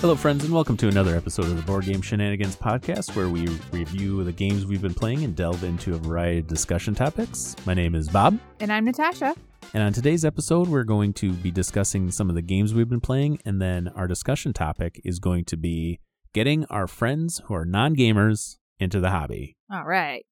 Hello, friends, and welcome to another episode of the Board Game Shenanigans podcast, where we review the games we've been playing and delve into a variety of discussion topics. My name is Bob, And I'm Natasha. and on today's episode, we're going to be discussing some of the games we've been playing, and then our discussion topic is going to be getting our friends who are non gamers into the hobby. All right.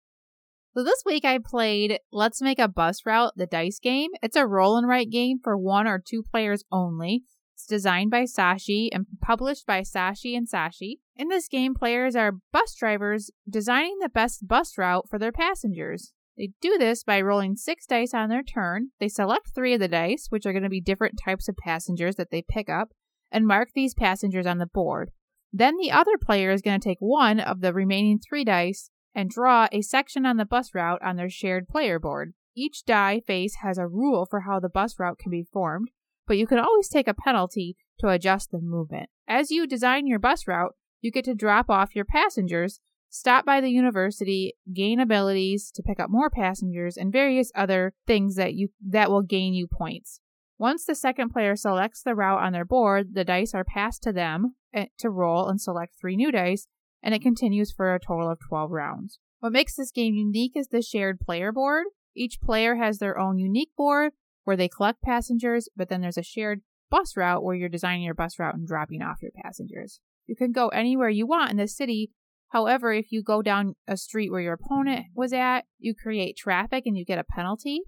So this week I played Let's Make a Bus Route, the dice game. It's a roll and write game for one or two players only. It's designed by Saashi and published by Saashi and Saashi. In this game, players are bus drivers designing the best bus route for their passengers. They do this by rolling six dice on their turn. They select three of the dice, which are going to be different types of passengers that they pick up, and mark these passengers on the board. Then the other player is going to take one of the remaining three dice and draw a section on the bus route on their shared player board. Each die face has a rule for how the bus route can be formed, but you can always take a penalty to adjust the movement. As you design your bus route, you get to drop off your passengers, stop by the university, gain abilities to pick up more passengers, and various other things that you that will gain you points. Once the second player selects the route on their board, the dice are passed to them eh, to roll and select three new dice, and it continues for a total of 12 rounds. What makes this game unique is the shared player board. Each player has their own unique board where they collect passengers, but then there's a shared bus route where you're designing your bus route and dropping off your passengers. You can go anywhere you want in the city. However, if you go down a street where your opponent was at, you create traffic and you get a penalty.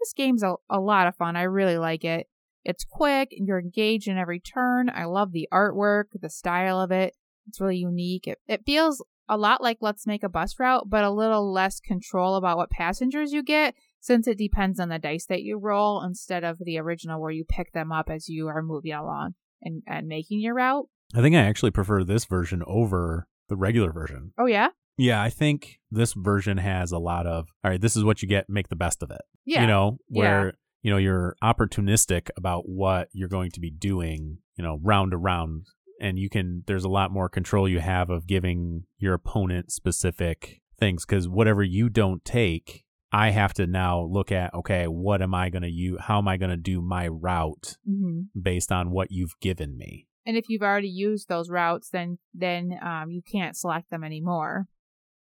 This game's a, a lot of fun. I really like it. It's quick, and you're engaged in every turn. I love the artwork, the style of it. It's really unique. It, it feels a lot like Let's Make a Bus Route, but a little less control about what passengers you get since it depends on the dice that you roll instead of the original where you pick them up as you are moving along and, and making your route. I think I actually prefer this version over the regular version. Oh, yeah? Yeah, I think this version has a lot of, all right, this is what you get, make the best of it. Yeah. You know, Yeah. where, you know, you're opportunistic about what you're going to be doing, you know, round to round. And you can, there's a lot more control you have of giving your opponent specific things because whatever you don't take, I have to now look at, okay, what am I going to use? How am I going to do my route hmm based on what you've given me? And if you've already used those routes, then then um, you can't select them anymore.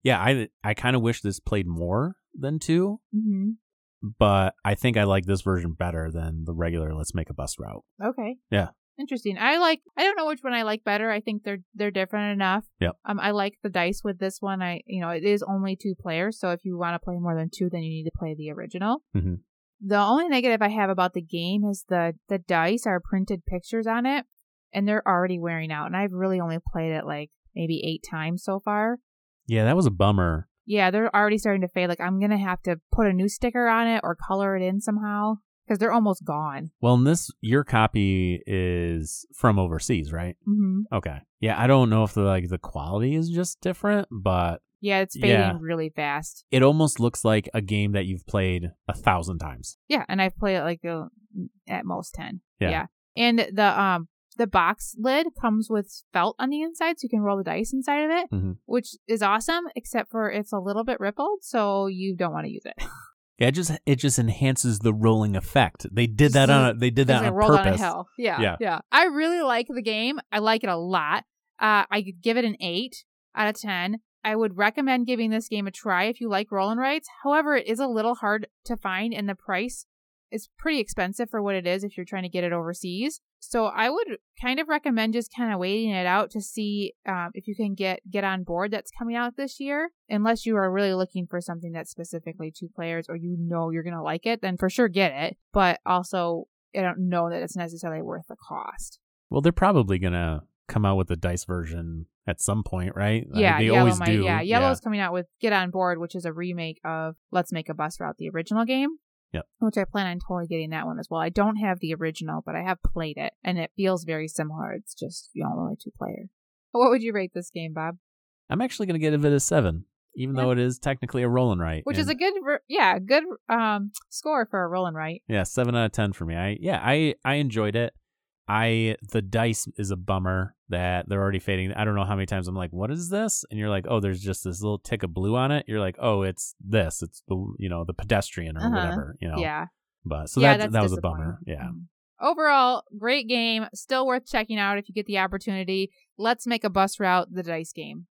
Yeah, I, I kind of wish this played more than two. Mm-hmm. but I think I like this version better than the regular Let's Make a Bus route. Okay. Yeah. Interesting. I like. I don't know which one I like better. I think they're they're different enough. Yep. Um, I like the dice with this one. I you know it is only two players, so if you want to play more than two, then you need to play the original. Mhm. The only negative I have about the game is the the dice are printed pictures on it, and they're already wearing out. And I've really only played it like maybe eight times so far. Yeah, that was a bummer. Yeah, they're already starting to fade. Like I'm gonna have to put a new sticker on it or color it in somehow because they're almost gone. Well, and this your copy is from overseas, right? hmm Okay. Yeah, I don't know if the like the quality is just different, but Yeah, it's fading Yeah. really fast. it almost looks like a game that you've played a thousand times. Yeah, and I've played it like uh, at most ten. Yeah. and the um the box lid comes with felt on the inside, so you can roll the dice inside of it, Mhm. which is awesome. Except for it's a little bit rippled, so you don't want to use it. Yeah, it just it just enhances the rolling effect. They did that on a, they did that on rolled on a purpose. hill. Yeah, Yeah. yeah, I really like the game. I like it a lot. Uh, I could give it an eight out of ten. I would recommend giving this game a try if you like roll and rights. However, it is a little hard to find, and the price is pretty expensive for what it is if you're trying to get it overseas. So I would kind of recommend just kind of waiting it out to see um, if you can get get on board that's coming out this year. Unless you are really looking for something that's specifically two players or you know you're gonna like it, then for sure get it. But also, I don't know that it's necessarily worth the cost. Well, they're probably gonna come out with the dice version at some point, right? Yeah, they Iello always might. do. Yeah, Iello's coming out with Get On Board, which is a remake of Let's Make a Bus Route, the original game. Yep. Which I plan on totally getting that one as well. I don't have the original, but I have played it, and it feels very similar. It's just you know only two player. What would you rate this game, Bob? I'm actually gonna give it a seven, even Yeah. though it is technically a roll and write. Which is a good, yeah, good um score for a roll and write. Yeah, seven out of ten for me. I yeah, I I enjoyed it. I the dice is a bummer that they're already fading. I don't know how many times I'm like, what is this? And you're like, oh, there's just this little tick of blue on it. You're like, oh, it's this. It's the you know the pedestrian or Uh-huh. whatever. You know. Yeah, But so yeah, that that was a bummer. Yeah. Mhm. Overall, great game. Still worth checking out if you get the opportunity. Let's make a bus route, the dice game.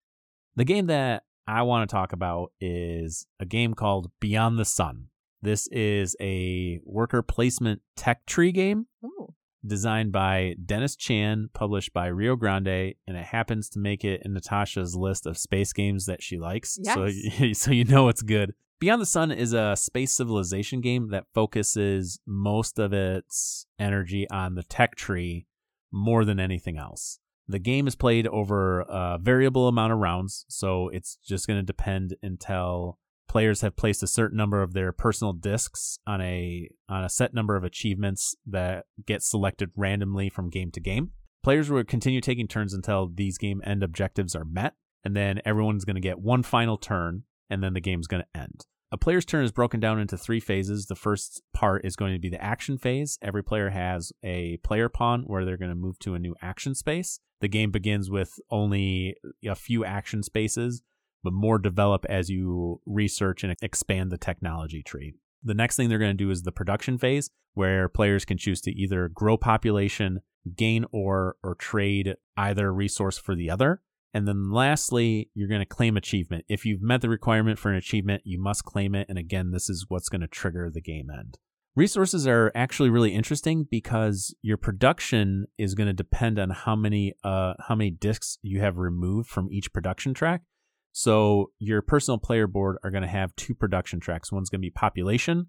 The game that I want to talk about is a game called Beyond the Sun. This is a worker placement tech tree game Ooh. Designed by Dennis Chen, published by Rio Grande, and it happens to make it in Natasha's list of space games that she likes. So, so you know it's good. Beyond the Sun is a space civilization game that focuses most of its energy on the tech tree more than anything else. The game is played over a variable amount of rounds, so it's just going to depend until players have placed a certain number of their personal discs on a on a set number of achievements that get selected randomly from game to game. Players will continue taking turns until these game end objectives are met, and then everyone's going to get one final turn, and then the game's going to end. A player's turn is broken down into three phases. The first part is going to be the action phase. Every player has a player pawn where they're going to move to a new action space. The game begins with only a few action spaces, but more develop as you research and expand the technology tree. The next thing they're going to do is the production phase, where players can choose to either grow population, gain ore, or trade either resource for the other. And then lastly, you're going to claim achievement. If you've met the requirement for an achievement, you must claim it. And again, this is what's going to trigger the game end. Resources are actually really interesting because your production is going to depend on how many uh, how many discs you have removed from each production track. So your personal player board are going to have two production tracks. One's going to be population,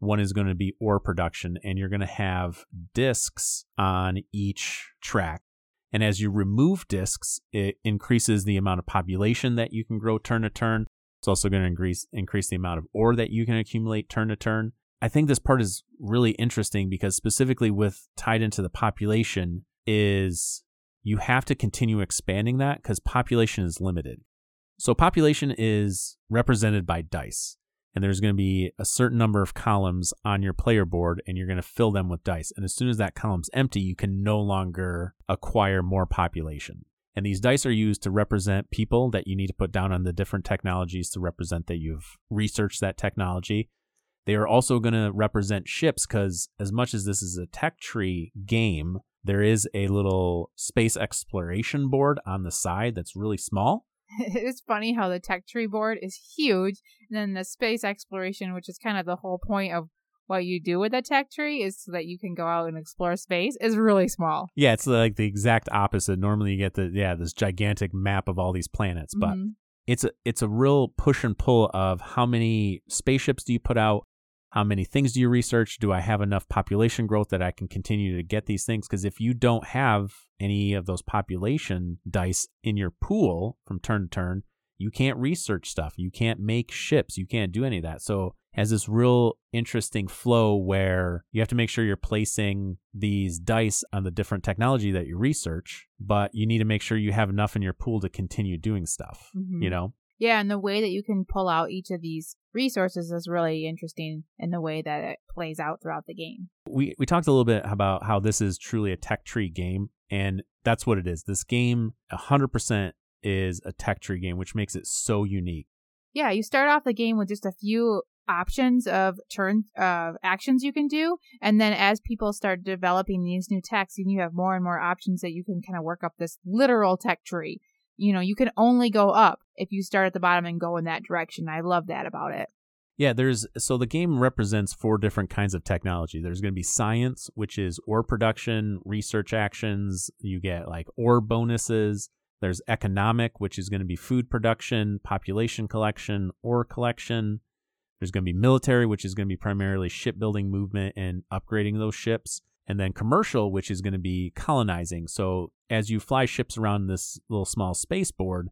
one is going to be ore production, and you're going to have discs on each track. And as you remove discs, it increases the amount of population that you can grow turn to turn. It's also going to increase increase the amount of ore that you can accumulate turn to turn. I think this part is really interesting because specifically with tied into the population is you have to continue expanding that because population is limited. So population is represented by dice and there's going to be a certain number of columns on your player board and you're going to fill them with dice. And as soon as that column's empty, you can no longer acquire more population. And these dice are used to represent people that you need to put down on the different technologies to represent that you've researched that technology. They are also going to represent ships because, as much as this is a tech tree game, there is a little space exploration board on the side that's really small it's funny how the tech tree board is huge, and then the space exploration, which is kind of the whole point of what you do with a tech tree, is so that you can go out and explore space, is really small. Yeah, it's like the exact opposite. Normally, you get the yeah this gigantic map of all these planets, but mm-hmm. it's a it's a real push and pull of how many spaceships do you put out, how many things do you research? Do I have enough population growth that I can continue to get these things? Because if you don't have any of those population dice in your pool from turn to turn, you can't research stuff. You can't make ships. You can't do any of that. So has this real interesting flow where you have to make sure you're placing these dice on the different technology that you research, but you need to make sure you have enough in your pool to continue doing stuff, mm-hmm. you know? Yeah, and the way that you can pull out each of these resources is really interesting in the way that it plays out throughout the game. We we talked a little bit about how this is truly a tech tree game, and that's what it is. This game 100% is a tech tree game, which makes it so unique. Yeah, you start off the game with just a few options of turn uh, actions you can do and then as people start developing these new techs and you have more and more options that you can kind of work up this literal tech tree you know, you can only go up if you start at the bottom and go in that direction. I love that about it. Yeah, there's so the game represents four different kinds of technology. There's going to be science, which is ore production, research actions. You get like ore bonuses. There's economic, which is going to be food production, population collection, ore collection. There's going to be military, which is going to be primarily shipbuilding movement and upgrading those ships and then commercial, which is going to be colonizing. So as you fly ships around this little small spaceport,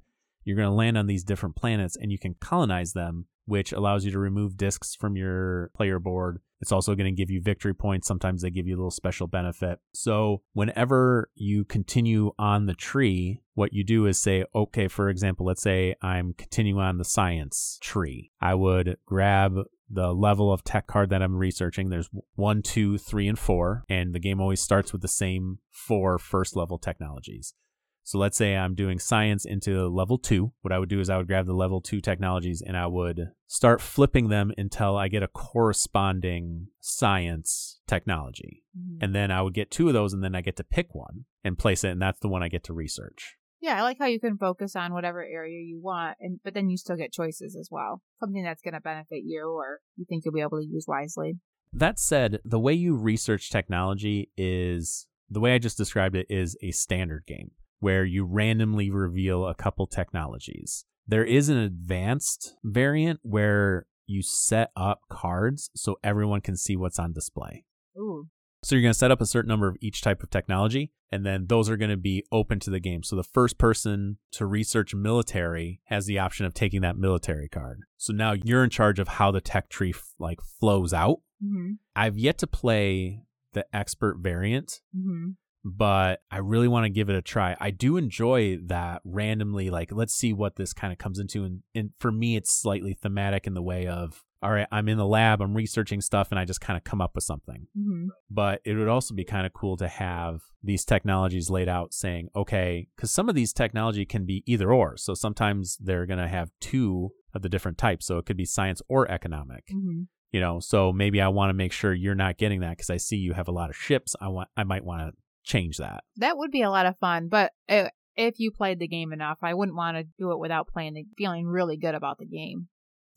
you're going to land on these different planets and you can colonize them, which allows you to remove discs from your player board. It's also going to give you victory points. Sometimes they give you a little special benefit. So whenever you continue on the tree, what you do is say, okay, for example, let's say I'm continuing on the science tree. I would grab the level of tech card that I'm researching. There's one, two, three, and four, and the game always starts with the same four first level technologies. So let's say I'm doing science into level two. What I would do is I would grab the level two technologies and I would start flipping them until I get a corresponding science technology. Mhm. And then I would get two of those and then I get to pick one and place it. And that's the one I get to research. Yeah, I like how you can focus on whatever area you want, and but then you still get choices as well. Something that's going to benefit you, or you think you'll be able to use wisely. That said, the way you research technology is the way I just described it is a standard game where you randomly reveal a couple technologies. There is an advanced variant where you set up cards so everyone can see what's on display. Ooh, So you're going to set up a certain number of each type of technology, and then those are going to be open to the game. So the first person to research military has the option of taking that military card. So now you're in charge of how the tech tree f- like flows out. hmm I've yet to play the expert variant, hmm but I really want to give it a try. I do enjoy that randomly, like, let's see what this kind of comes into. And, and for me, it's slightly thematic in the way of, all right, I'm in the lab, I'm researching stuff, and I just kind of come up with something. hmm But it would also be kind of cool to have these technologies laid out saying, okay, because some of these technology can be either or. So sometimes they're going to have two of the different types. So it could be science or economic hmm you know so maybe i want to make sure you're not getting that because i see you have a lot of ships i want i might want to change that That would be a lot of fun, but uh, if you played the game enough, I wouldn't want to do it without playing the feeling really good about the game.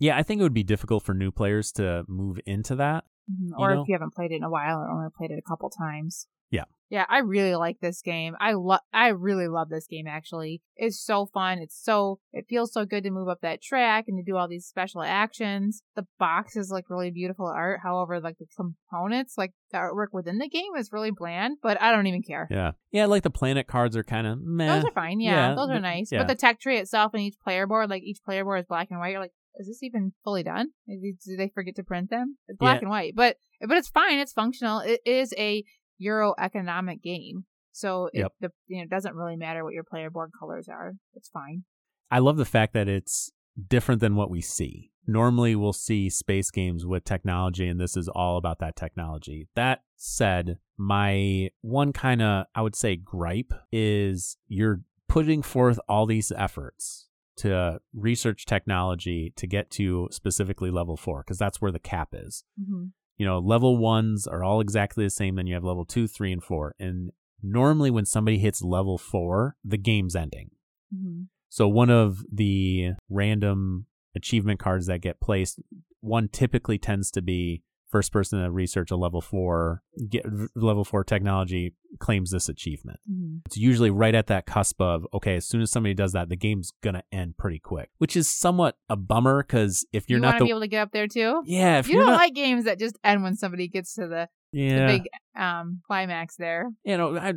Yeah i think it would be difficult for new players to move into that Mhm. Or know? if you haven't played it in a while or only played it a couple times. Yeah. Yeah, I really like this game. I love I really love this game actually. It's so fun. It's so it feels so good to move up that track and to do all these special actions. The box is like really beautiful art. However, like the components, like the artwork within the game is really bland, but I don't even care. yeah yeah like the planet cards are kind of meh Those are fine, yeah. Yeah, those are nice. yeah. But the tech tree itself and each player board, like each player board is black and white. You're like, is this even fully done? Did they forget to print them? It's black Yeah. and white, but but it's fine. It's functional. It is a Euro economic game, so it Yep. the, you know it doesn't really matter what your player board colors are. It's fine. i love the fact that it's different than what we see normally we'll see space games with technology and this is all about that technology that said my one kind of i would say gripe is you're putting forth all these efforts to research technology to get to specifically level four because that's where the cap is hmm you know, level ones are all exactly the same. Then you have level two, three, and four. And normally, when somebody hits level four, the game's ending. hmm So, one of the random achievement cards that get placed, one typically tends to be first person to research a level four, get level four technology claims this achievement. hmm It's usually right at that cusp of, okay, as soon as somebody does that, the game's to end pretty quick, which is somewhat a bummer because if you're you not the. be able to get up there too. yeah, if You don't not. like games that just end when somebody gets to the, yeah. the big um climax there. you know, I,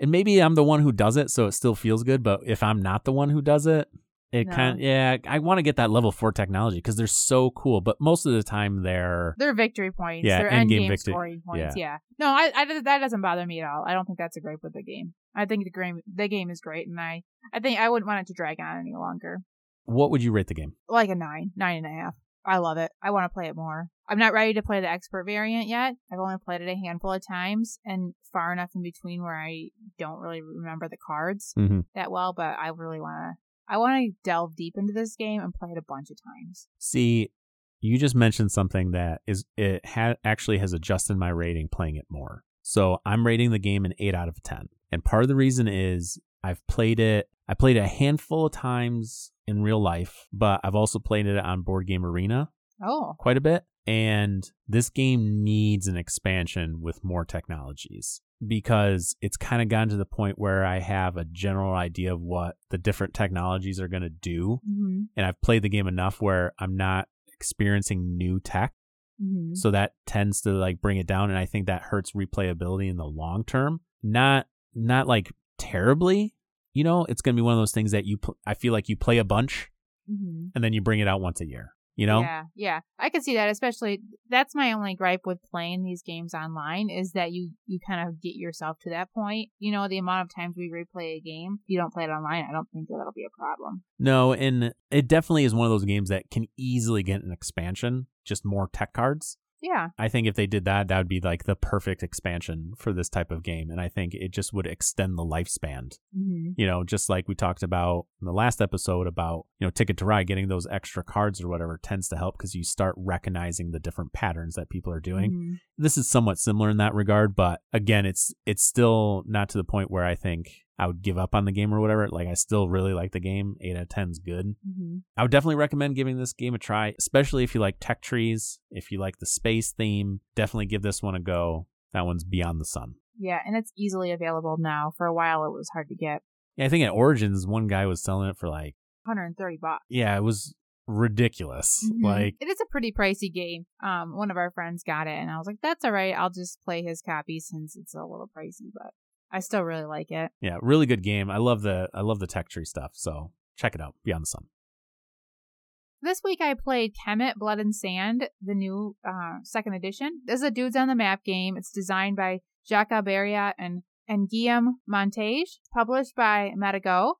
and maybe I'm the one who does it, so it still feels good. But if I'm not the one who does it, it No. kind of yeah. I want to get that level four technology because they're so cool. But most of the time, they're They're victory points. Yeah, They're end game game victory- scoring points. Yeah. No, I, I that doesn't bother me at all. I don't think that's a gripe with the game. I think the game the game is great, and I I think I wouldn't want it to drag on any longer. what would you rate the game? Like a nine, nine and a half. I love it. I want to play it more. I'm not ready to play the expert variant yet. I've only played it a handful of times and far enough in between where I don't really remember the cards Mm-hmm. that well. But I really want to. I want to delve deep into this game and play it a bunch of times. See, you just mentioned something that is it had actually has adjusted my rating playing it more. So I'm rating the game an eight out of ten, and part of the reason is I've played it. I played it a handful of times in real life, but I've also played it on Board Game Arena Oh, quite a bit. And this game needs an expansion with more technologies because it's kind of gotten to the point where I have a general idea of what the different technologies are going to do. hmm And I've played the game enough where I'm not experiencing new tech. hmm So that tends to like bring it down. And I think that hurts replayability in the long term. Not, not like terribly. You know, it's going to be one of those things that you, pl- I feel like you play a bunch hmm and then you bring it out once a year, you know? Yeah, yeah. I can see that, especially that's my only gripe with playing these games online is that you you kind of get yourself to that point. You know, the amount of times we replay a game, if you don't play it online, I don't think that that'll be a problem. No, and it definitely is one of those games that can easily get an expansion, just more tech cards. Yeah. I think if they did that, that would be like the perfect expansion for this type of game. And I think it just would extend the lifespan. Mm-hmm. You know, just like we talked about in the last episode about, you know, Ticket to Ride, getting those extra cards or whatever tends to help because you start recognizing the different patterns that people are doing. Mm-hmm. This is somewhat similar in that regard, but again, it's it's still not to the point where I think I would give up on the game or whatever. Like I still really like the game. Eight out of ten is good. Mm-hmm. I would definitely recommend giving this game a try, especially if you like tech trees, if you like the space theme. Definitely give this one a go. That one's Beyond the Sun. Yeah, and it's easily available now. For a while, it was hard to get. Yeah, I think at Origins, one guy was selling it for like, 130 bucks. yeah, it was ridiculous. Mhm. Like, it is a pretty pricey game. Um, one of our friends got it, and I was like, "That's all right. I'll just play his copy since it's a little pricey." But I still really like it. yeah, really good game. I love the I love the tech tree stuff. So check it out. Beyond the Sun. This week I played Kemet Blood and Sand, the new uh, second edition. This is a Dudes on the Map game. It's designed by Jacques Alberia and, and Guillaume Montiage, published by Matagot.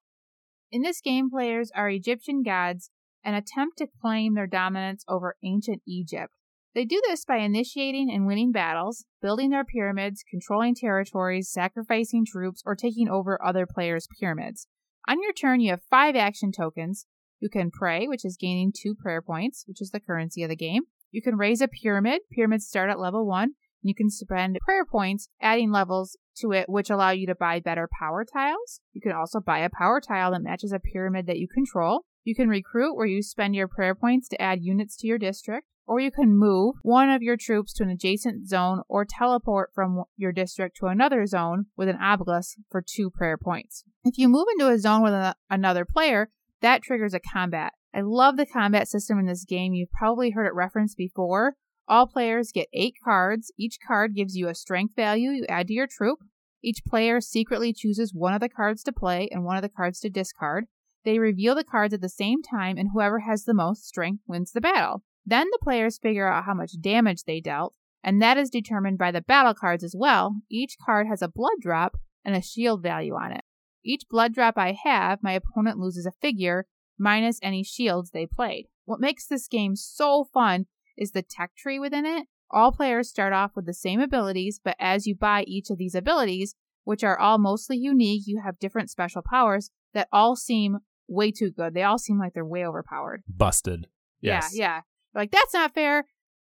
In this game, players are Egyptian gods and attempt to claim their dominance over ancient Egypt. They do this by initiating and winning battles, building their pyramids, controlling territories, sacrificing troops, or taking over other players' pyramids. On your turn, you have five action tokens. You can pray, which is gaining two prayer points, which is the currency of the game. You can raise a pyramid. Pyramids start at level one. You can spend prayer points, adding levels to it, which allow you to buy better power tiles. You can also buy a power tile that matches a pyramid that you control. You can recruit, where you spend your prayer points to add units to your district. Or you can move one of your troops to an adjacent zone or teleport from your district to another zone with an obelisk for two prayer points. If you move into a zone with a- another player, that triggers a combat. I love the combat system in this game. You've probably heard it referenced before. All players get eight cards. Each card gives you a strength value you add to your troop. Each player secretly chooses one of the cards to play and one of the cards to discard. They reveal the cards at the same time, and whoever has the most strength wins the battle. Then the players figure out how much damage they dealt, and that is determined by the battle cards as well. Each card has a blood drop and a shield value on it. Each blood drop I have, my opponent loses a figure minus any shields they played. What makes this game so fun is the tech tree within it. All players start off with the same abilities, but as you buy each of these abilities, which are all mostly unique, you have different special powers that all seem way too good. They all seem like they're way overpowered. Busted. Yes. Yeah, yeah. Like, that's not fair.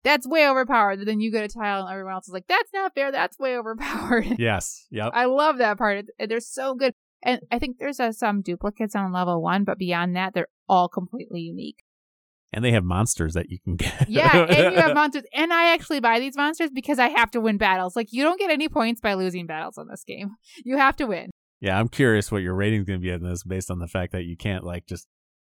That's way overpowered. Then you get a tile and everyone else is like, that's not fair. That's way overpowered. Yes. Yep. I love that part. They're so good. And I think there's uh, some duplicates on level one, but beyond that, they're all completely unique. and they have monsters that you can get. Yeah, and you have monsters. And I actually buy these monsters because I have to win battles. Like, you don't get any points by losing battles on this game. You have to win. yeah, I'm curious what your rating's going to be on this based on the fact that you can't like just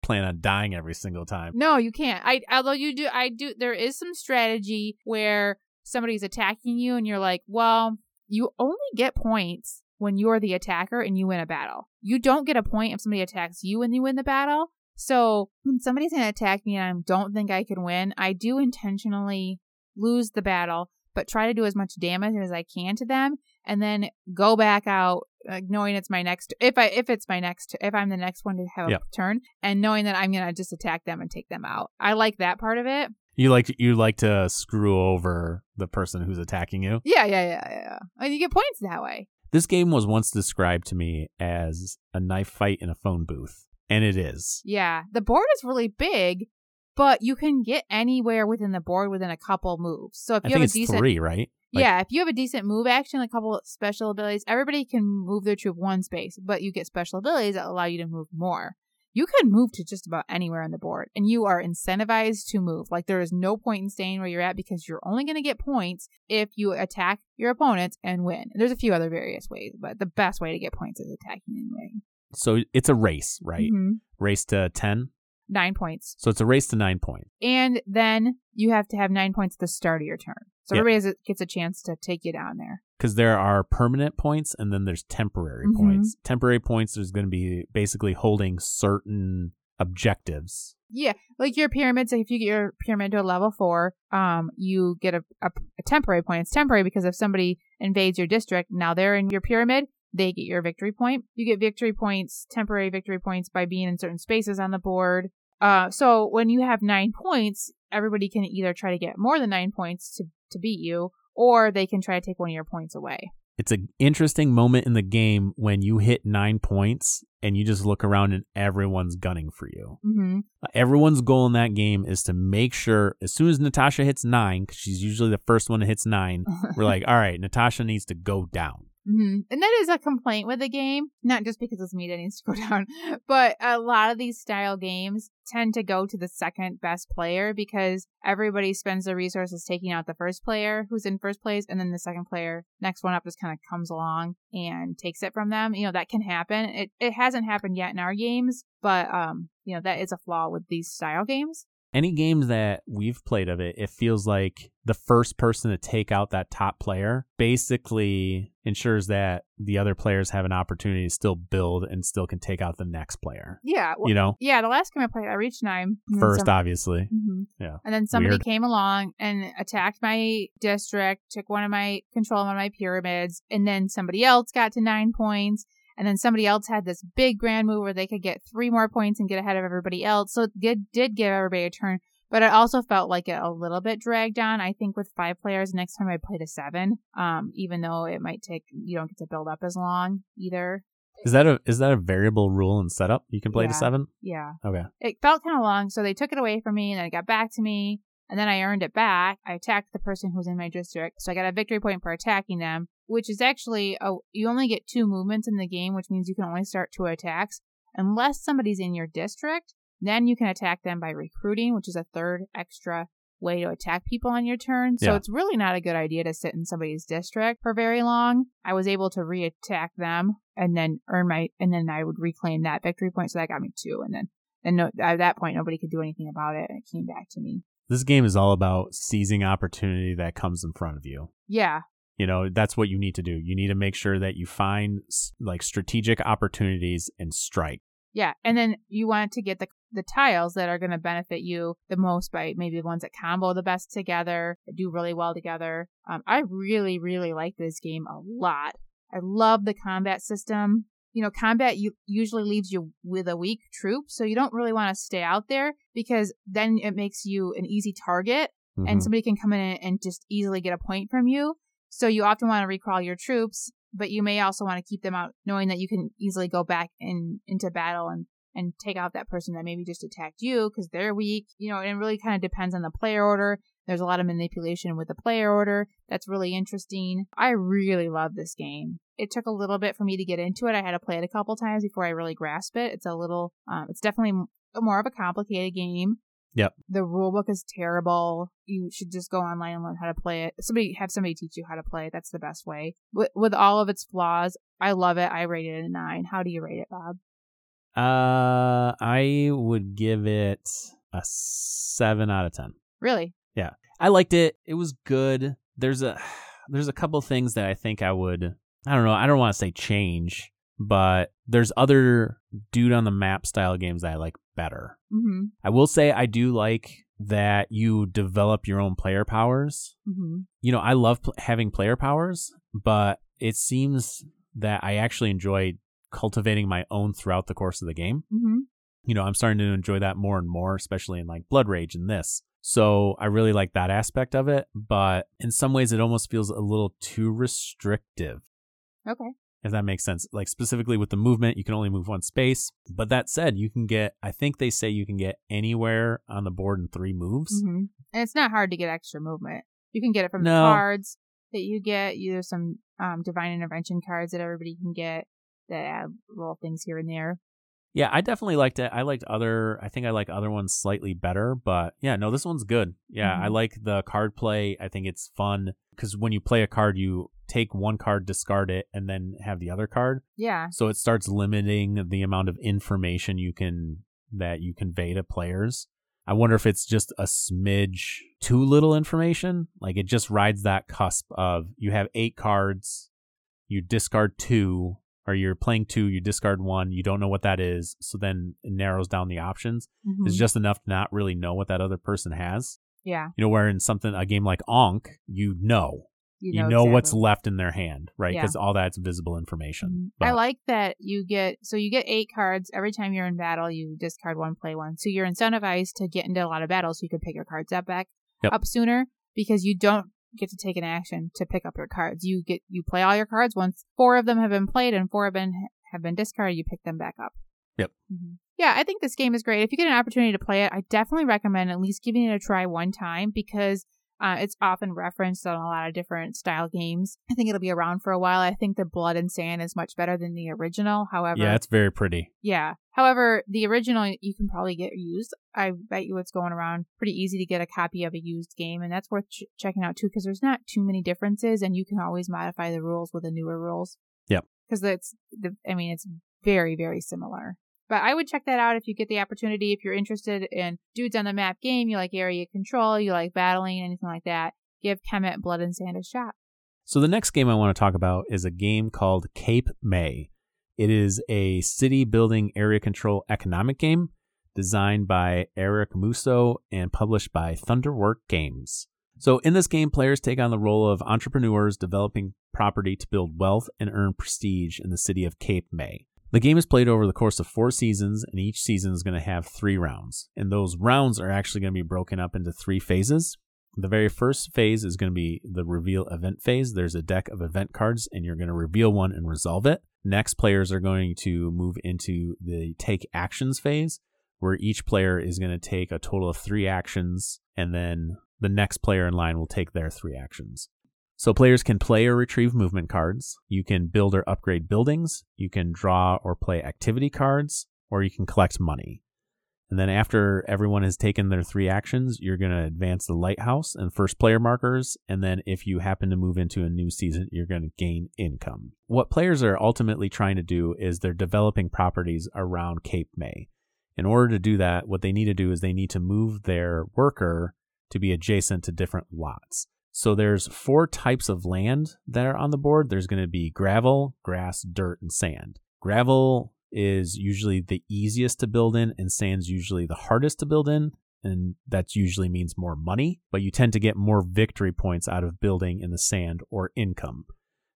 plan on dying every single time. No, you can't. I although you do I do there is some strategy where somebody's attacking you and you're like, "Well, you only get points when you're the attacker and you win a battle. You don't get a point if somebody attacks you and you win the battle." So, when somebody's going to attack me and I don't think I can win, I do intentionally lose the battle, but try to do as much damage as I can to them and then go back out uh, knowing it's my next if I if it's my next if I'm the next one to have a turn and knowing that I'm going to just attack them and take them out. I like that part of it. You like you like to screw over the person who's attacking you. Yeah, yeah, yeah, yeah. And you get points that way. This game was once described to me as a knife fight in a phone booth, and it is. Yeah. The board is really big, but you can get anywhere within the board within a couple moves. So if I you think have it's a decent three, right? Like- yeah, if you have a decent move action, a couple special abilities, everybody can move their troop one space, but you get special abilities that allow you to move more. You can move to just about anywhere on the board, and you are incentivized to move. Like there is no point in staying where you're at because you're only going to get points if you attack your opponents and win. There's a few other various ways, but the best way to get points is attacking and winning. So it's a race, right? Mhm. Race to ten. Nine points. So it's a race to nine points. And then you have to have nine points at the start of your turn. So Yeah. everybody has a, gets a chance to take you down there. because there are permanent points and then there's temporary Mhm. points. Temporary points there's going to be basically holding certain objectives. Yeah, like your pyramids. Like if you get your pyramid to a level four, um, you get a, a, a temporary point. It's temporary because if somebody invades your district, now they're in your pyramid, they get your victory point. You get victory points, temporary victory points by being in certain spaces on the board. Uh, so when you have nine points, everybody can either try to get more than nine points to, to beat you, or they can try to take one of your points away. It's an interesting moment in the game when you hit nine points and you just look around and everyone's gunning for you. Mm-hmm. Everyone's goal in that game is to make sure as soon as Natasha hits nine, because she's usually the first one that hits nine, we're like, all right, Natasha needs to go down. Hmm And that is a complaint with the game, not just because it's me that needs to go down, but a lot of these style games tend to go to the second best player because everybody spends their resources taking out the first player who's in first place, and then the second player, next one up, just kind of comes along and takes it from them. You know that can happen. It it hasn't happened yet in our games, but um, you know that is a flaw with these style games. Any games that we've played of it, it feels like the first person to take out that top player basically ensures that the other players have an opportunity to still build and still can take out the next player. Yeah, well, You know, yeah. The last game I played, I reached nine first, obviously. Mhm. Yeah. And then somebody Weird. came along and attacked my district, took one of my control of one of my pyramids, and then somebody else got to nine points. And then somebody else had this big grand move where they could get three more points and get ahead of everybody else. So it did, did give everybody a turn. But it also felt like it a little bit dragged on. I think with five players, next time I played a seven, um, even though it might take, you don't get to build up as long either. Is that a is that a variable rule and setup? You can play to seven. Yeah. Okay. it felt kind of long, so they took it away from me, and then it got back to me, and then I earned it back. I attacked the person who was in my district, so I got a victory point for attacking them, which is actually a, you only get two movements in the game, which means you can only start two attacks unless somebody's in your district. Then you can attack them by recruiting, which is a third extra way to attack people on your turn. So Yeah. it's really not a good idea to sit in somebody's district for very long. I was able to re-attack them and then earn my, and then I would reclaim that victory point. So that got me two, and then and no, at that point, nobody could do anything about it, and it came back to me. This game is all about seizing opportunity that comes in front of you. Yeah, You know, that's what you need to do. You need to make sure that you find like strategic opportunities and strike. yeah, and then you want to get the the tiles that are going to benefit you the most by maybe the ones that combo the best together, that do really well together. Um, I really, really like this game a lot. I love the combat system. You know, combat you usually leaves you with a weak troop, so you don't really want to stay out there because then it makes you an easy target Mhm. and somebody can come in and just easily get a point from you. So you often want to recall your troops, but you may also want to keep them out, knowing that you can easily go back in into battle and and take out that person that maybe just attacked you because they're weak. You know, and it really kind of depends on the player order. There's a lot of manipulation with the player order. That's really interesting. I really love this game. It took a little bit for me to get into it. I had to play it a couple times before I really grasp it. It's a little, um, it's definitely more of a complicated game. Yep. The rule book is terrible. You should just go online and learn how to play it. Somebody have somebody teach you how to play. That's the best way. With, with all of its flaws, I love it. I rated it a nine. How do you rate it, Bob? Uh, I would give it a seven out of ten. Really? Yeah, I liked it. It was good. There's a there's a couple things that I think I would I don't know, I don't want to say change, but there's other dude on the map style games that I like better. Mm-hmm. I will say I do like that you develop your own player powers. Mm-hmm. You know, I love pl- having player powers, but it seems that I actually enjoy cultivating my own throughout the course of the game Mm-hmm. you know, I'm starting to enjoy that more and more, especially in like Blood Rage and this. So I really like that aspect of it, but in some ways it almost feels a little too restrictive, Okay. If that makes sense. Like specifically with the movement, you can only move one space. But that said, you can get, I think they say you can get anywhere on the board in three moves. Mm-hmm. And it's not hard to get extra movement. You can get it from the cards that you get. You There's some um, divine intervention cards that everybody can get that add little things here and there. Yeah, I definitely liked it. I liked other, I think I like other ones slightly better, but yeah, no, this one's good. Yeah, I Mhm. like the card play. I think it's fun because when you play a card, you take one card, discard it, and then have the other card. Yeah. So it starts limiting the amount of information you can that you convey to players. I wonder if it's just a smidge too little information. Like it just rides that cusp of you have eight cards, you discard two, or you're playing two, you discard one, you don't know what that is. So then it narrows down the options. Mhm. It's just enough to not really know what that other person has. yeah. You know, where in something a game like Ankh, you know. You you know, know, what's left in their hand, right? Yeah. Because all that's visible information. I But- like that you get so you get eight cards every time you're in battle. You discard one, play one. So you're incentivized to get into a lot of battles. So you can pick your cards up back Yep. up sooner because you don't get to take an action to pick up your cards. You get you play all your cards once four of them have been played and four have been have been discarded. You pick them back up. Yep. Mhm. Yeah, I think this game is great. If you get an opportunity to play it, I definitely recommend at least giving it a try one time because uh, it's often referenced on a lot of different style games. I think it'll be around for a while. I think the Blood and Sand is much better than the original. However, yeah, it's very pretty. yeah. However, the original you can probably get used. I bet you it's going around pretty easy to get a copy of a used game, and that's worth ch- checking out too because there's not too many differences, and you can always modify the rules with the newer rules. Yep. Because it's the. I mean, it's very very similar. But I would check that out if you get the opportunity. If you're interested in dudes on the map game, you like area control, you like battling, anything like that, give Kemet Blood and Sand a shot. So the next game I want to talk about is a game called Cape May. It is a city building area control economic game designed by Eric Mosso and published by Thunderwork Games. So in this game, players take on the role of entrepreneurs developing property to build wealth and earn prestige in the city of Cape May. The game is played over the course of four seasons, and each season is going to have three rounds. And those rounds are actually going to be broken up into three phases. The very first phase is going to be the reveal event phase. There's a deck of event cards, and you're going to reveal one and resolve it. Next, players are going to move into the take actions phase, where each player is going to take a total of three actions, and then the next player in line will take their three actions. So players can play or retrieve movement cards. You can build or upgrade buildings. You can draw or play activity cards, or you can collect money. And then after everyone has taken their three actions, you're going to advance the lighthouse and first player markers. And then if you happen to move into a new season, you're going to gain income. What players are ultimately trying to do is they're developing properties around Cape May. In order to do that, what they need to do is they need to move their worker to be adjacent to different lots. So there's four types of land that are on the board. There's going to be gravel, grass, dirt, and sand. Gravel is usually the easiest to build in, and sand's usually the hardest to build in. And that usually means more money, but you tend to get more victory points out of building in the sand or income.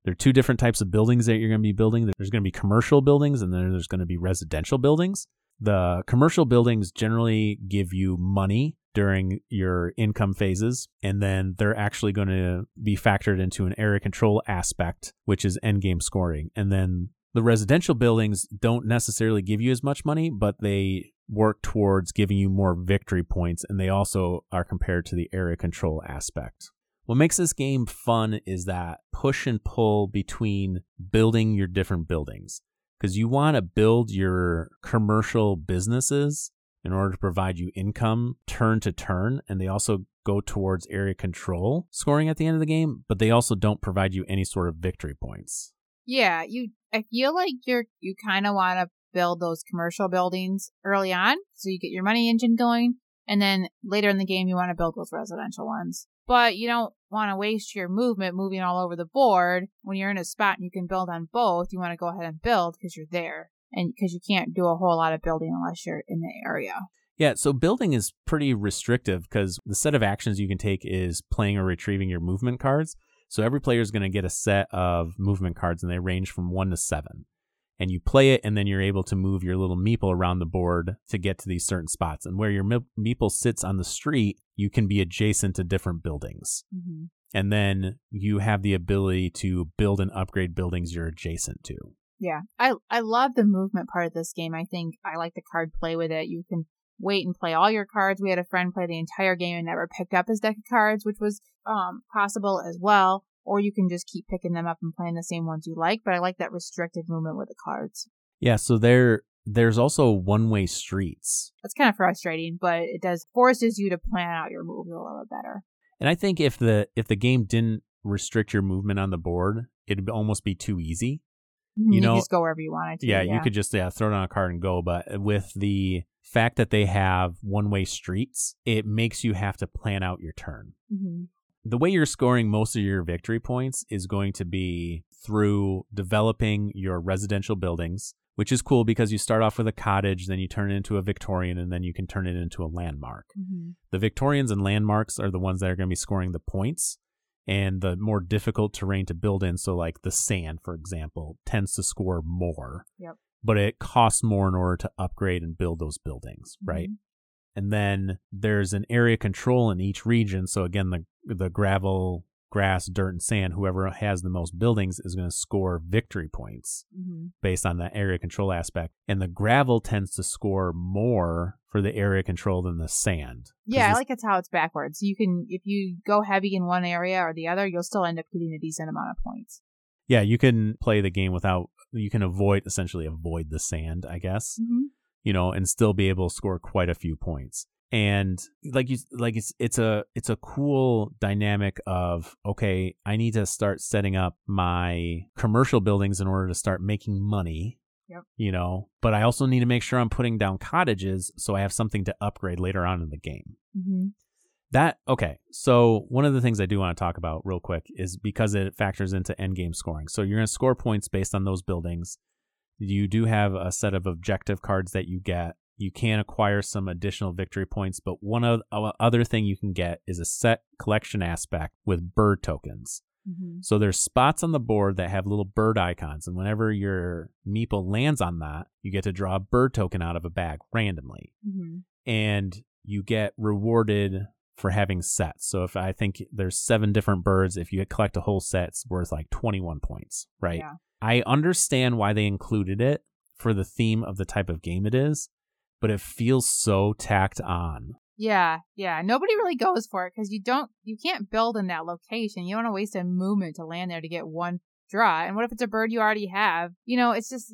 There are two different types of buildings that you're going to be building. There's going to be commercial buildings, and then there's going to be residential buildings. The commercial buildings generally give you money during your income phases, and then they're actually going to be factored into an area control aspect, which is endgame scoring. And then the residential buildings don't necessarily give you as much money, but they work towards giving you more victory points, and they also are compared to the area control aspect. What makes this game fun is that push and pull between building your different buildings. Because you want to build your commercial businesses in order to provide you income turn to turn, and they also go towards area control scoring at the end of the game, but they also don't provide you any sort of victory points. Yeah, you. I feel like you're you kind of want to build those commercial buildings early on, so you get your money engine going, and then later in the game you want to build those residential ones. But you don't want to waste your movement moving all over the board when you're in a spot and you can build on both. You want to go ahead and build because you're there, and because you can't do a whole lot of building unless you're in the area. Yeah, so building is pretty restrictive because the set of actions you can take is playing or retrieving your movement cards. So every player is going to get a set of movement cards and they range from one to seven. And you play it, and then you're able to move your little meeple around the board to get to these certain spots. And where your me- meeple sits on the street, you can be adjacent to different buildings. Mm-hmm. And then you have the ability to build and upgrade buildings you're adjacent to. Yeah, I I love the movement part of this game. I think I like the card play with it. You can wait and play all your cards. We had a friend play the entire game and never picked up his deck of cards, which was um possible as well. Or you can just keep picking them up and playing the same ones you like. But I like that restricted movement with the cards. Yeah, so there there's also one-way streets. That's kind of frustrating, but it does forces you to plan out your moves a little bit better. And I think if the if the game didn't restrict your movement on the board, it'd almost be too easy. You, know- just go wherever you wanted to. Yeah, you could just yeah, throw it on a card and go. But with the fact that they have one way streets, it makes you have to plan out your turn. hmm The way you're scoring most of your victory points is going to be through developing your residential buildings, which is cool because you start off with a cottage, then you turn it into a Victorian, and then you can turn it into a landmark. hmm The Victorians and landmarks are the ones that are going to be scoring the points. And the more difficult terrain to build in, so like the sand, for example, tends to score more. Yep. But it costs more in order to upgrade and build those buildings, right? Mhm. And then there's an area control in each region. So again, the the gravel, grass, dirt, and sand, whoever has the most buildings is going to score victory points Mhm. based on that area control aspect. And the gravel tends to score more for the area control than the sand. Yeah, I like it's how it's backwards. You can, if you go heavy in one area or the other, you'll still end up getting a decent amount of points. yeah, you can play the game without you can avoid essentially avoid the sand, I guess. Mm-hmm. you know, and still be able to score quite a few points. And like you like it's it's a it's a cool dynamic of okay, I need to start setting up my commercial buildings in order to start making money. Yep. You know, but I also need to make sure I'm putting down cottages so I have something to upgrade later on in the game. Mm-hmm. That okay. So one of the things I do want to talk about real quick is because it factors into end game scoring. So you're going to score points based on those buildings. You do have a set of objective cards that you get. You can acquire some additional victory points, but one of uh, other thing you can get is a set collection aspect with bird tokens. Mm-hmm. So there's spots on the board that have little bird icons, and whenever your meeple lands on that, you get to draw a bird token out of a bag randomly Mm-hmm. and you get rewarded for having sets. So if I think there's seven different birds, if you collect a whole set, it's worth like 21 points, right? Yeah. I understand why they included it for the theme of the type of game it is, but it feels so tacked on. Yeah, yeah. Nobody really goes for it because you don't, you can't build in that location. You don't want to waste a movement to land there to get one draw. And what if it's a bird you already have? You know, it's just.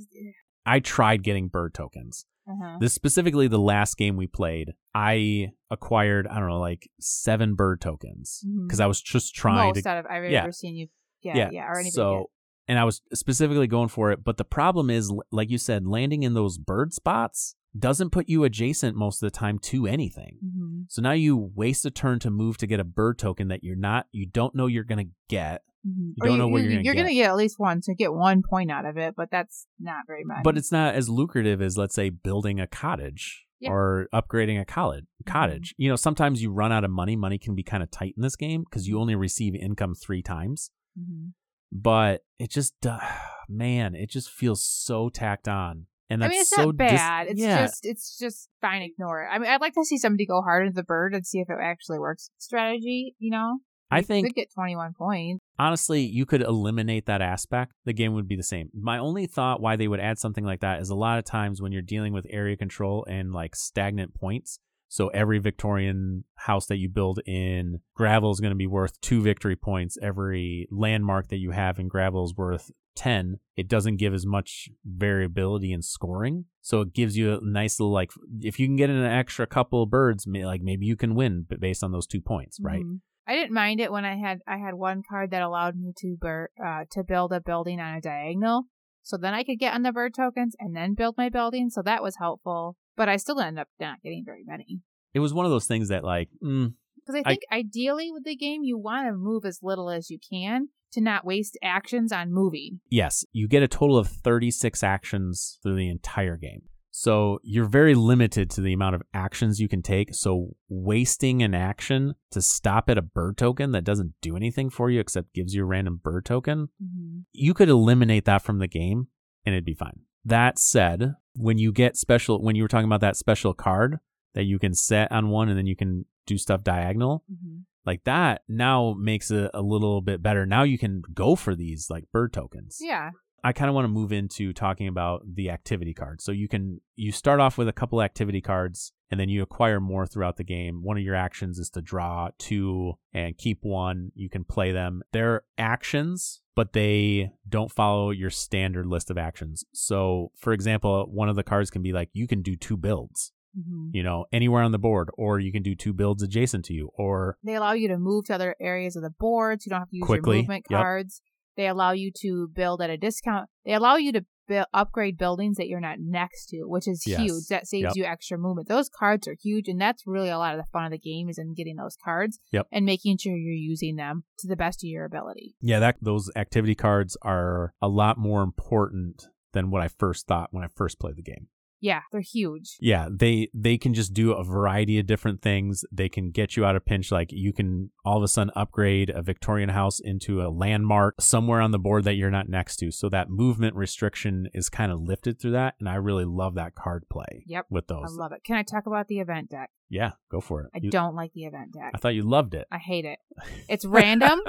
I tried getting bird tokens. Uh-huh. This specifically the last game we played, I acquired, I don't know, like seven bird tokens because I was just trying Most to out of I've yeah. ever seen you. Yeah, yeah, or anybody so, and I was specifically going for it, but the problem is, like you said, landing in those bird spots doesn't put you adjacent most of the time to anything. Mhm. So now you waste a turn to move to get a bird token that you're not, you don't know you're gonna get. Mhm. You don't know what you're gonna get You're gonna get at least one, so get one point out of it, but that's not very much. But it's not as lucrative as, let's say, building a cottage Yeah. Mm-hmm. or upgrading a college, cottage. You know, sometimes you run out of money. Money can be kind of tight in this game because you only receive income three times. Mhm. But it just, uh, man, it just feels so tacked on. And I mean, it's so not dis- bad. it's yeah. just, it's just fine. Ignore it. I mean, I'd like to see somebody go hard into the bird and see if it actually works. Strategy, you know. I You think could get 21 points. honestly, you could eliminate that aspect. The game would be the same. My only thought why they would add something like that is a lot of times when you're dealing with area control and like stagnant points. So every Victorian house that you build in gravel is going to be worth two victory points. Every landmark that you have in gravel is worth 10. It doesn't give as much variability in scoring. So it gives you a nice little, like, if you can get an extra couple of birds, like maybe you can win based on those two points, right? Mhm. I didn't mind it when I had I had one card that allowed me to bur- uh, to build a building on a diagonal. So then I could get on the bird tokens and then build my building. So that was helpful. But I still ended up not getting very many. It was one of those things that, like, mm, Because I I- think ideally with the game, you want to move as little as you can to not waste actions on moving. Yes, you get a total of 36 actions through the entire game. So you're very limited to the amount of actions you can take. So wasting an action to stop at a bird token that doesn't do anything for you except gives you a random bird token, Mm-hmm. you could eliminate that from the game and it'd be fine. That said, when you get special, when you were talking about that special card that you can set on one and then you can do stuff diagonal, Mm-hmm. like that now makes it a little bit better. Now you can go for these like bird tokens. Yeah. I kind of want to move into talking about the activity cards. So you can you start off with a couple activity cards and then you acquire more throughout the game. One of your actions is to draw two and keep one. You can play them. They're actions, but they don't follow your standard list of actions. So, for example, one of the cards can be like you can do two builds, Mm-hmm. you know, anywhere on the board or you can do two builds adjacent to you or They allow you to move to other areas of the board, so you don't have to use Quickly, your movement yep. cards. They allow you to build at a discount. They allow you to bu- upgrade buildings that you're not next to, which is Yes, huge. That saves yep. you extra movement. Those cards are huge, and that's really a lot of the fun of the game is in getting those cards Yep. and making sure you're using them to the best of your ability. Yeah, that those activity cards are a lot more important than what I first thought when I first played the game. Yeah, they're huge. Yeah, they they can just do a variety of different things. They can get you out of pinch. Like you can all of a sudden upgrade a Victorian house into a landmark somewhere on the board that you're not next to. So that movement restriction is kind of lifted through that, and I really love that card play. Yep. with those. I love it. Can I talk about the event deck? yeah, go for it. I You- don't like the event deck. I thought you loved it. I hate it. It's random.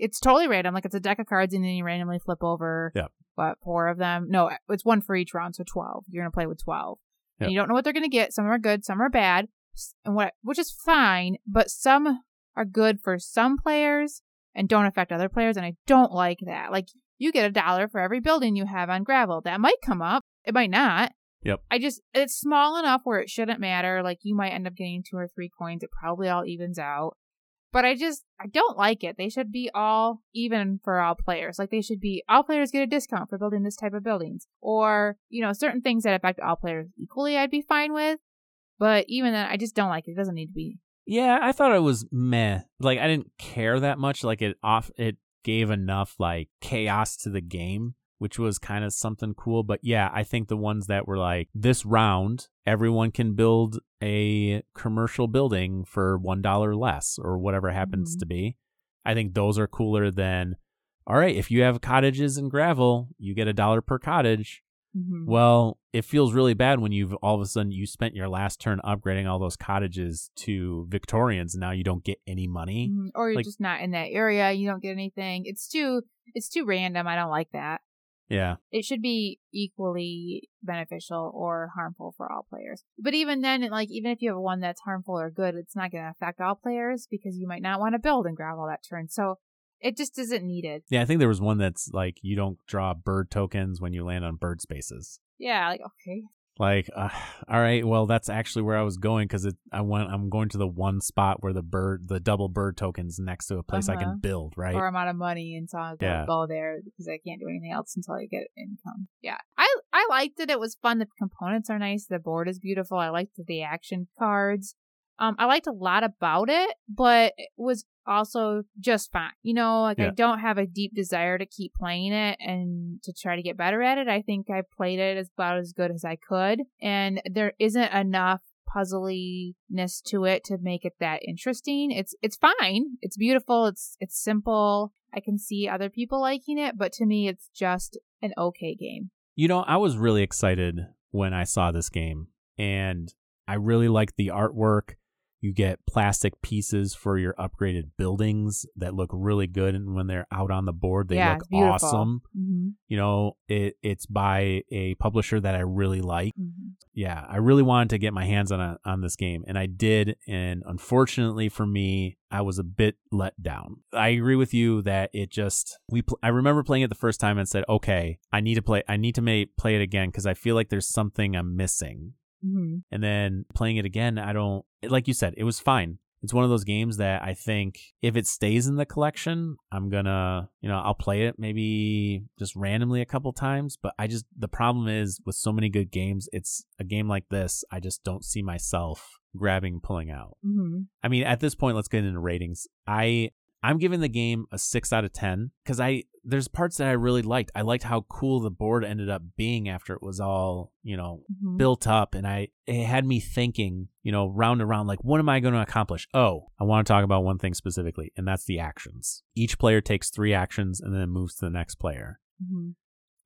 It's totally random. Like it's a deck of cards and then you randomly flip over Yep. what four of them. No, it's one for each round, so twelve. You're gonna play with twelve. Yep. And you don't know what they're gonna get. Some are good, some are bad. And what which is fine, but some are good for some players and don't affect other players, and I don't like that. Like you get a dollar for every building you have on gravel. That might come up. It might not. Yep. I just it's small enough where it shouldn't matter. Like you might end up getting two or three coins. It probably all evens out. But I just I don't like it. They should be all even for all players. Like they should be all players get a discount for building this type of buildings. Or, you know, certain things that affect all players equally I'd be fine with. But even then I just don't like it. It doesn't need to be. Yeah, I thought it was meh. Like I didn't care that much. Like it off it gave enough like chaos to the game, which was kind of something cool. But yeah, I think the ones that were like this round, everyone can build a commercial building for one dollar less or whatever happens Mhm. to be. I think those are cooler than all right, if you have cottages and gravel, you get a dollar per cottage. Mhm. Well, it feels really bad when you've all of a sudden you spent your last turn upgrading all those cottages to Victorians and now you don't get any money. Mhm. Or you're like- just not in that area. You don't get anything. It's too it's too random. I don't like that. Yeah. it should be equally beneficial or harmful for all players. But even then, like even if you have one that's harmful or good, it's not going to affect all players because you might not want to build and grab all that turn. So it just isn't needed. Yeah, I think there was one that's like you don't draw bird tokens when you land on bird spaces. Yeah, like okay, Like, uh, all right, well, that's actually where I was going because I went. I'm going to the one spot where the bird, the double bird tokens next to a place I Uh-huh. can build. Right? or I'm out of money and so I'll Yeah. go there because I can't do anything else until I get income. Yeah, I I liked it. It was fun. The components are nice. The board is beautiful. I liked the action cards. Um, I liked a lot about it, but it was also just fine. You know, like I don't have a deep desire to keep playing it and to try to get better at it. I think I played it as about as good as I could, and there isn't enough puzzliness to it to make it that interesting. It's it's fine. It's beautiful. It's it's simple. I can see other people liking it, but to me, it's just an okay game. You know, I was really excited when I saw this game, and I really liked the artwork. You get plastic pieces for your upgraded buildings that look really good, and when they're out on the board, they Yeah, look awesome. Mm-hmm. You know, it it's by a publisher that I really like. Mm-hmm. Yeah, I really wanted to get my hands on a, on this game, and I did. And unfortunately for me, I was a bit let down. I agree with you that it just we. Pl- I remember playing it the first time and said, "Okay, I need to play. I need to make play it again because I feel like there's something I'm missing." Mm-hmm. And then playing it again, I don't like you said, it was fine. It's one of those games that I think if it stays in the collection, I'm gonna, you know, I'll play it maybe just randomly a couple times. But I just, the problem is with so many good games, it's a game like this, I just don't see myself grabbing, and pulling out. Mm-hmm. I mean, at this point, let's get into ratings. I, I'm giving the game a six out of 10 because I, there's parts that I really liked. I liked how cool the board ended up being after it was all, you know, Mm-hmm. built up and I it had me thinking, you know, round and round like what am I going to accomplish? Oh, I want to talk about one thing specifically and that's the actions. Each player takes 3 actions and then moves to the next player. Mm-hmm.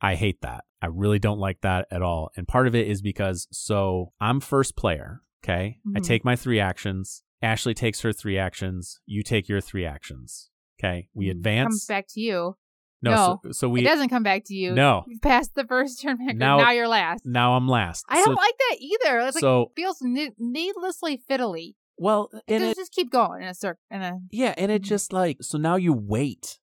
I hate that. I really don't like that at all. And part of it is because so I'm first player, okay? I Mhm. take my 3 actions. Ashley takes her 3 actions. You take your 3 actions. Okay? We Mhm. advance. Comes back to you. no, No, so, so it we doesn't come back to you. No. You passed the first turn back. Now- Now, now you're last. now I'm last. I don't like that either. It's like so feels ne- needlessly fiddly. well, It and just, it, just keep going in a circle. A Yeah, and it Mhm. just like so now you wait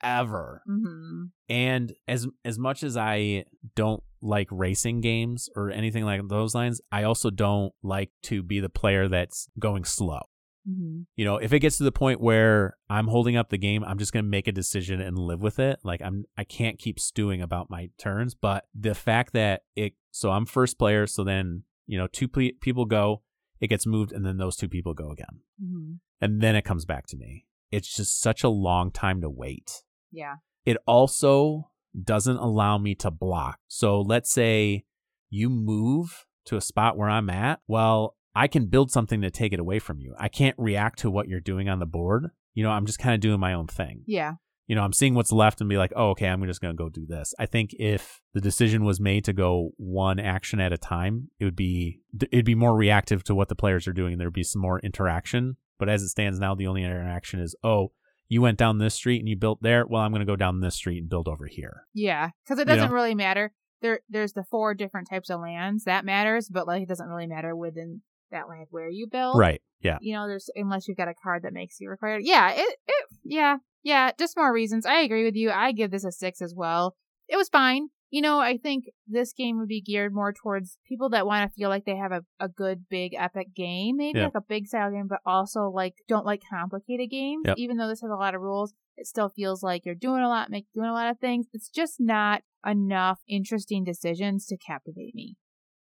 forever. mm-hmm. And as as much as I don't like racing games or anything like those lines, I also don't like to be the player that's going slow. Mm-hmm. You know, if it gets to the point where I'm holding up the game, I'm just going to make a decision and live with it. Like I'm I can't keep stewing about my turns, but the fact that it so I'm first player, so then, you know, two ple- people go, it gets moved and then those two people go again. Mm-hmm. And then it comes back to me. It's just such a long time to wait. Yeah. It also doesn't allow me to block. So let's say you move to a spot where I'm at, well, I can build something to take it away from you. I can't react to what you're doing on the board. You know, I'm just kind of doing my own thing. Yeah. You know, I'm seeing what's left and be like, oh, okay, I'm just going to go do this. I think if the decision was made to go one action at a time, it would be it'd be more reactive to what the players are doing, and there'd be some more interaction. But as it stands now, the only interaction is, oh, you went down this street and you built there. Well, I'm going to go down this street and build over here. Yeah, because it doesn't know? really matter. There, there's the four different types of lands that matters, but like it doesn't really matter within that land where you build. Right. Yeah. You know, there's unless you've got a card that makes you required. Yeah. It. It. Yeah. Yeah. Just more reasons. I agree with you. I give this a six as well. It was fine. You know, I think this game would be geared more towards people that want to feel like they have a, a good, big, epic game. Maybe Yeah. like a big style game, but also like don't like complicated games. Yep. Even though this has a lot of rules, it still feels like you're doing a lot, make doing a lot of things. It's just not enough interesting decisions to captivate me.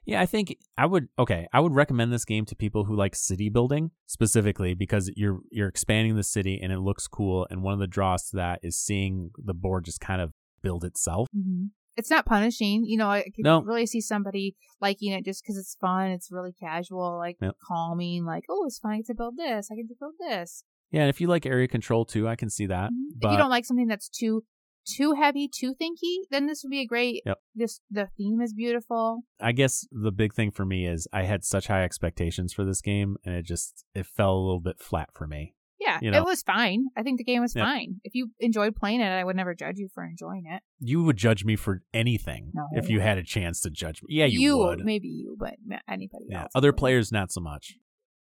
Yeah, I think I would okay, I would recommend this game to people who like city building specifically because you're you're expanding the city and it looks cool and one of the draws to that is seeing the board just kind of build itself. Mm-hmm. It's not punishing. You know, I can No. really see somebody liking it just because it's fun. It's really casual, like Yep. calming, like, oh, it's fun to build this. I can build this. Yeah, and if you like area control too, I can see that. Mhm. if you don't like something that's too too heavy, too thinky, then this would be a great. Yep. This the theme is beautiful. I guess the big thing for me is I had such high expectations for this game and it just it fell a little bit flat for me. Yeah, You know. it was fine. I think the game was Yeah. fine. If you enjoyed playing it, I would never judge you for enjoying it. You would judge me for anything No. if you had a chance to judge me. Yeah, you, would. maybe you, but anybody Yeah, else. other wouldn't. players not so much.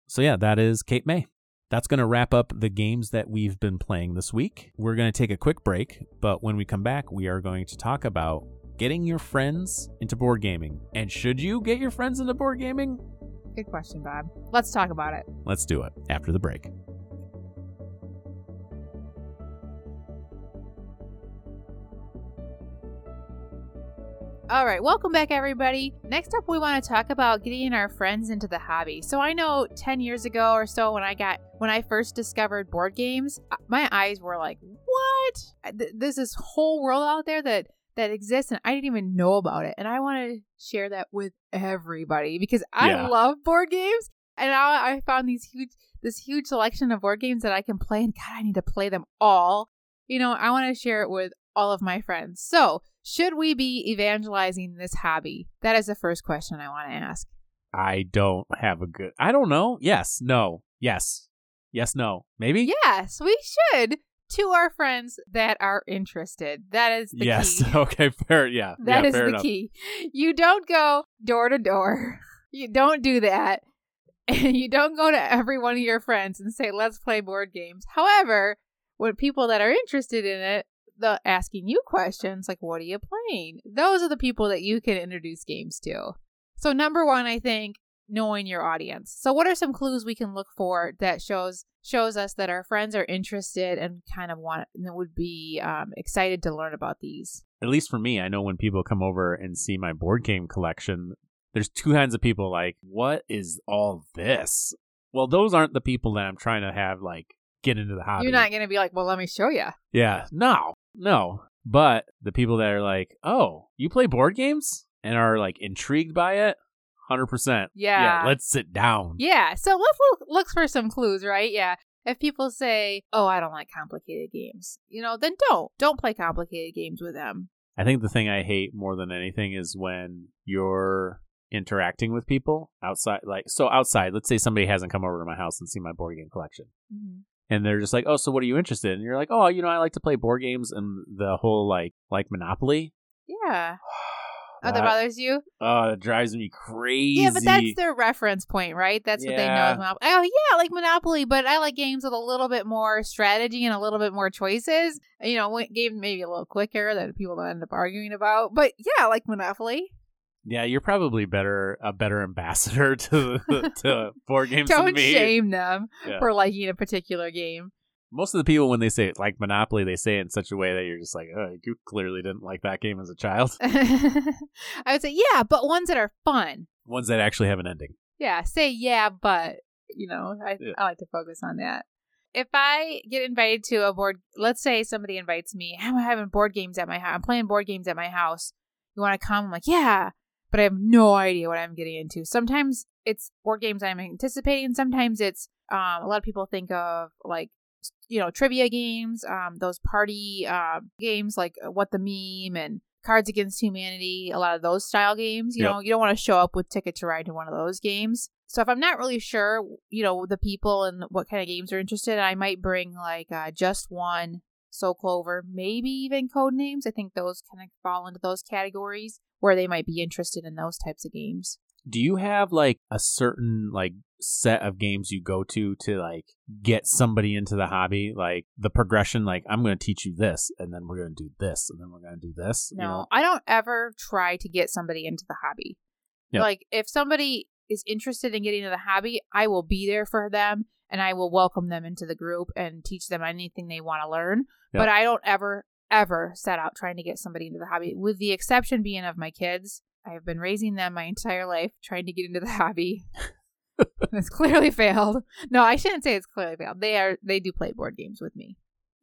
So yeah, that is Cape May. That's going to wrap up the games that we've been playing this week. We're going to take a quick break, but when we come back, we are going to talk about getting your friends into board gaming. And should you get your friends into board gaming? Good question, Bob. Let's talk about it. Let's do it after the break. All right, welcome back, everybody. Next up, we want to talk about getting our friends into the hobby. So I know 10 years ago or so, when I got when I first discovered board games, uh, my eyes were like, "What? Th- There's this whole world out there that that exists, and I didn't even know about it." And I want to share that with everybody because I Yeah. love board games, and now I found these huge this huge selection of board games that I can play, and God, I need to play them all. You know, I want to share it with all of my friends. So, should we be evangelizing this hobby? That is the first question I want to ask. I don't have a good. I don't know. Yes, no, yes, yes, no, maybe. Yes, we should to our friends that are interested. That is the yes. key. okay. Fair. Yeah. That yeah, is the enough. key. You don't go door to door. You don't do that. And you don't go to every one of your friends and say, let's play board games. However, when people that are interested in it, the asking you questions like, what are you playing? Those are the people that you can introduce games to. So number one, I think knowing your audience. So what are some clues we can look for that shows shows us that our friends are interested and kind of want and would be um, excited to learn about these? at least for me, I know when people come over and see my board game collection, there's two kinds of people like, what is all this? Well, those aren't the people that I'm trying to have like get into the hobby. You're not going to be like, well, let me show you. Yeah, no, no. But the people that are like, oh, you play board games and are like intrigued by it, hundred percent. Yeah. yeah. Let's sit down. Yeah. So let's look, look for some clues, right? Yeah. If people say, oh, I don't like complicated games, you know, then don't. Don't play complicated games with them. I think the thing I hate more than anything is when you're interacting with people outside. Like, so outside, let's say somebody hasn't come over to my house and seen my board game collection. Mm-hmm. And they're just like, "Oh, so what are you interested in?" And you're like, "Oh, you know, I like to play board games and the whole like like Monopoly." Yeah. Oh, that That- bothers you? Oh, it drives me crazy. Yeah, but that's their reference point, right? That's what they know Yeah. as Monopoly. Oh, yeah, I like Monopoly, but I like games with a little bit more strategy and a little bit more choices. You know, game maybe a little quicker that people don't end up arguing about. But yeah, I like Monopoly. Yeah. You're probably better a better ambassador to to board games Don't than me. shame them Yeah. for liking a particular game. Most of the people when they say like Monopoly, they say it in such a way that you're just like, "Oh, you clearly didn't like that game as a child." I would say, yeah, but ones that are fun. Ones that actually have an ending. Yeah, say yeah, but you know, I, Yeah. I like to focus on that. If I get invited to a board, let's say somebody invites me, I'm having board games at my house. I'm playing board games at my house. You want to come? I'm like, yeah. But I have no idea what I'm getting into. Sometimes it's board games I'm anticipating. Sometimes it's um, a lot of people think of like you know trivia games, um, those party uh, games like uh, What the Meme and Cards Against Humanity. A lot of those style games. You Yep. know, you don't want to show up with Ticket to Ride to one of those games. So if I'm not really sure, you know, the people and what kind of games are interested, I might bring like uh, just one So Clover, maybe even Codenames. I think those kind of fall into those categories where they might be interested in those types of games. Do you have like a certain like set of games you go to to like get somebody into the hobby? Like the progression, like I'm going to teach you this, and then we're going to do this, and then we're going to do this. No, you know? I don't ever try to get somebody into the hobby. Yep. Like if somebody is interested in getting into the hobby, I will be there for them and I will welcome them into the group and teach them anything they want to learn. Yep. But I don't ever ever set out trying to get somebody into the hobby with the exception being of my kids. I have been raising them my entire life trying to get into the hobby. it's clearly failed. No, I shouldn't say it's clearly failed. They are they do play board games with me.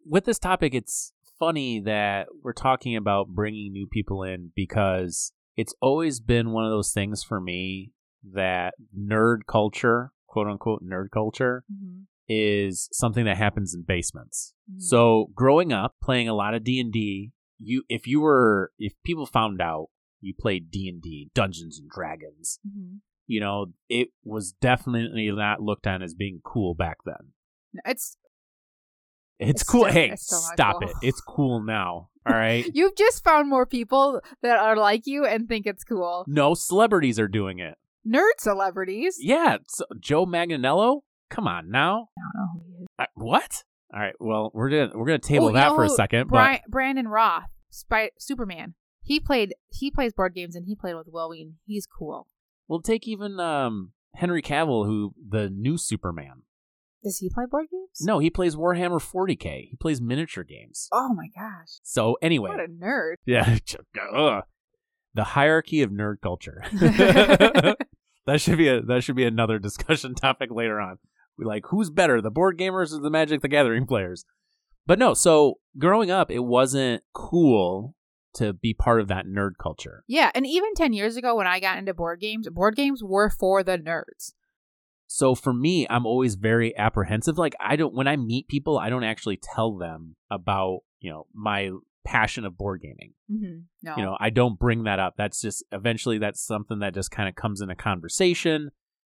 with this topic, it's funny that we're talking about bringing new people in because it's always been one of those things for me that nerd culture, quote unquote nerd culture, Mm-hmm. is something that happens in basements. So growing up playing a lot of D&D, you if you were if people found out you played D&D, Dungeons and Dragons, hmm you know, it was definitely not looked on as being cool back then. it's It's, It's cool. still- hey, it's stop cool. it. It's cool now. All right. You've just found more people that are like you and think it's cool. no celebrities are doing it. Nerd celebrities. Yeah, so Joe Manganiello. Come on now. I don't know who he is. Uh, what? All right. Well, we're gonna we're gonna table Oh, that for a second. Bri- Brandon Routh, Spy- Superman. He played. He plays board games and he played with Wil Wheaton. He's cool. but we'll take even um, Henry Cavill, who the new Superman. Does he play board games? No, he plays Warhammer 40k. He plays miniature games. Oh my gosh. So anyway, What a nerd. yeah, ugh. The hierarchy of nerd culture. that should be a that should be another discussion topic later on. We like who's better, the board gamers or the Magic the Gathering players? But no, so growing up, it wasn't cool to be part of that nerd culture. yeah, and even 10 years ago when I got into board games, board games were for the nerds. So for me, I'm always very apprehensive. Like I don't when I meet people, I don't actually tell them about, you know, my passion of board gaming. Mm-hmm. No. You know, I don't bring that up. That's just eventually that's something that just kind of comes in a conversation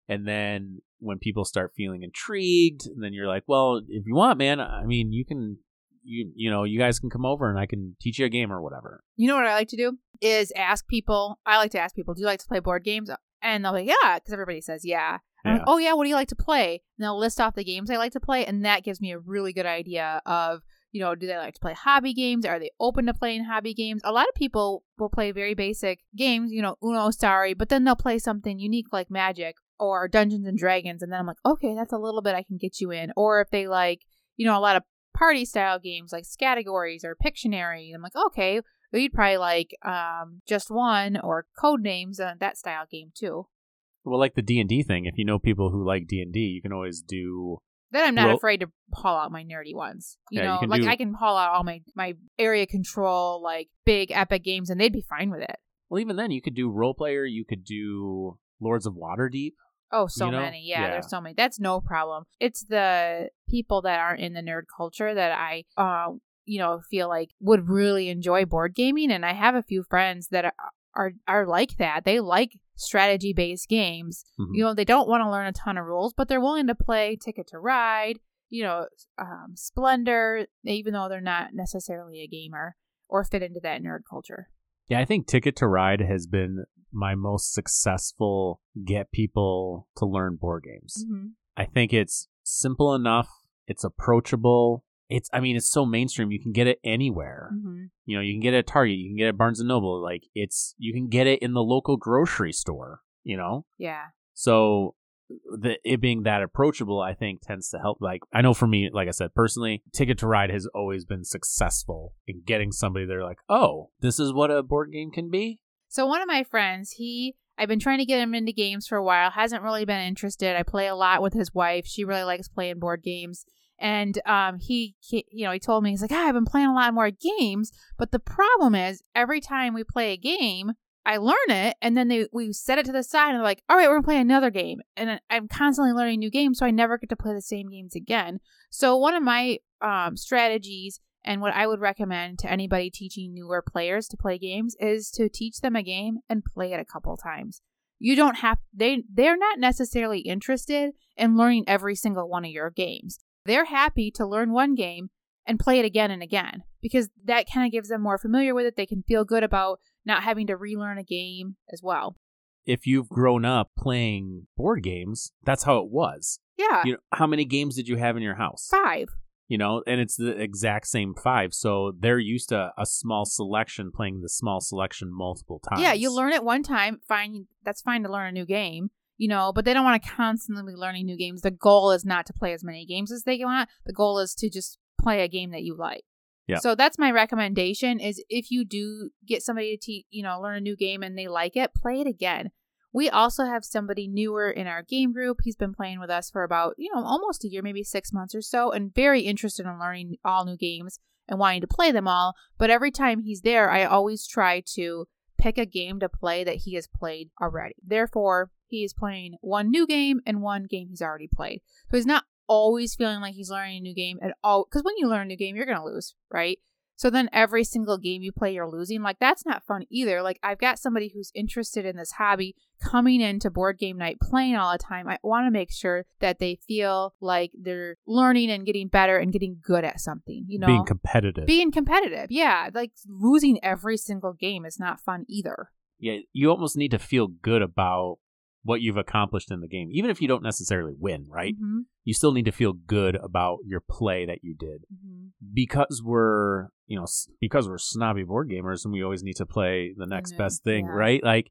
and then when people start feeling intrigued, and then you're like, "Well, if you want, man, I mean, you can you you know, you guys can come over and I can teach you a game or whatever." You know what I like to do is ask people. I like to ask people, "Do you like to play board games?" And they'll be, like, "Yeah," because everybody says, "Yeah." I'm like, oh yeah, what do you like to play? And they'll list off the games I like to play, and that gives me a really good idea of, you know, do they like to play hobby games? Are they open to playing hobby games? A lot of people will play very basic games, you know, Uno, Sorry, but then they'll play something unique like Magic or Dungeons and Dragons, and then I'm like, okay, that's a little bit I can get you in. Or if they like, you know, a lot of party style games like Categories or Pictionary, I'm like, okay, well, you'd probably like um, just one or Codenames uh, that style game too. Well, like the D&D thing, if you know people who like D&D, you can always do Then I'm not afraid to haul out my nerdy ones. You Yeah, know, can like do- I can haul out all my my area control like big epic games, and they'd be fine with it. Well, even then, you could do Roll Player. You could do Lords of Waterdeep. Oh, so You know? many. Yeah, Yeah. there's so many. That's no problem. It's the people that aren't in the nerd culture that I, uh, you know, feel like would really enjoy board gaming. And I have a few friends that are are, like that. They like strategy based games. Mhm. You know, they don't want to learn a ton of rules, but they're willing to play Ticket to Ride. You know, um, Splendor, even though they're not necessarily a gamer or fit into that nerd culture. Yeah, I think Ticket to Ride has been my most successful get people to learn board games. Mm-hmm. I think it's simple enough. It's approachable. It's, I mean, it's so mainstream. You can get it anywhere. Mm-hmm. You know, you can get it at Target. You can get it at Barnes and Noble. Like, it's, you can get it in the local grocery store, you know? Yeah. So, the, it being that approachable, I think tends to help. Like, I know for me, like I said, personally, Ticket to Ride has always been successful in getting somebody they're like, oh, this is what a board game can be. So one of my friends, he I've been trying to get him into games for a while, hasn't really been interested. I play a lot with his wife. She really likes playing board games. And um he, he you know, he told me he's like, ah, "I've been playing a lot more games, but the problem is every time we play a game, I learn it and then they we set it to the side and they're like, all right, we're gonna play another game. And I'm constantly learning new games, so I never get to play the same games again. So one of my um, strategies and what I would recommend to anybody teaching newer players to play games is to teach them a game and play it a couple times. You don't have they they're not necessarily interested in learning every single one of your games. They're happy to learn one game and play it again and again because that kind of gives them more familiar with it. They can feel good about not having to relearn a game as well. If you've grown up playing board games, that's how it was. Yeah. You know, how many games did you have in your house? Five. You know, and it's the exact same five. So they're used to a small selection playing the small selection multiple times. Yeah, you learn it one time, fine that's fine to learn a new game, you know, but they don't want to constantly be learning new games. The goal is not to play as many games as they want. The goal is to just play a game that you like. Yeah. So that's my recommendation is if you do get somebody to teach, you know, learn a new game and they like it, play it again. We also have somebody newer in our game group. He's been playing with us for about, you know, almost a year, maybe 6 months or so and very interested in learning all new games and wanting to play them all, but every time he's there, I always try to pick a game to play that he has played already. Therefore, he is playing one new game and one game he's already played. So he's not always feeling like he's learning a new game at all. Because when you learn a new game, you're going to lose, right? So then every single game you play, you're losing. Like, that's not fun either. Like, I've got somebody who's interested in this hobby coming into board game night, playing all the time. I want to make sure that they feel like they're learning and getting better and getting good at something, you know? being competitive. Being competitive. Yeah. Like, losing every single game is not fun either. yeah, you almost need to feel good about what you've accomplished in the game, even if you don't necessarily win. Right? Mm-hmm. You still need to feel good about your play that you did. Mm-hmm. because we're you know because we're snobby board gamers and we always need to play the next know, best thing yeah. right like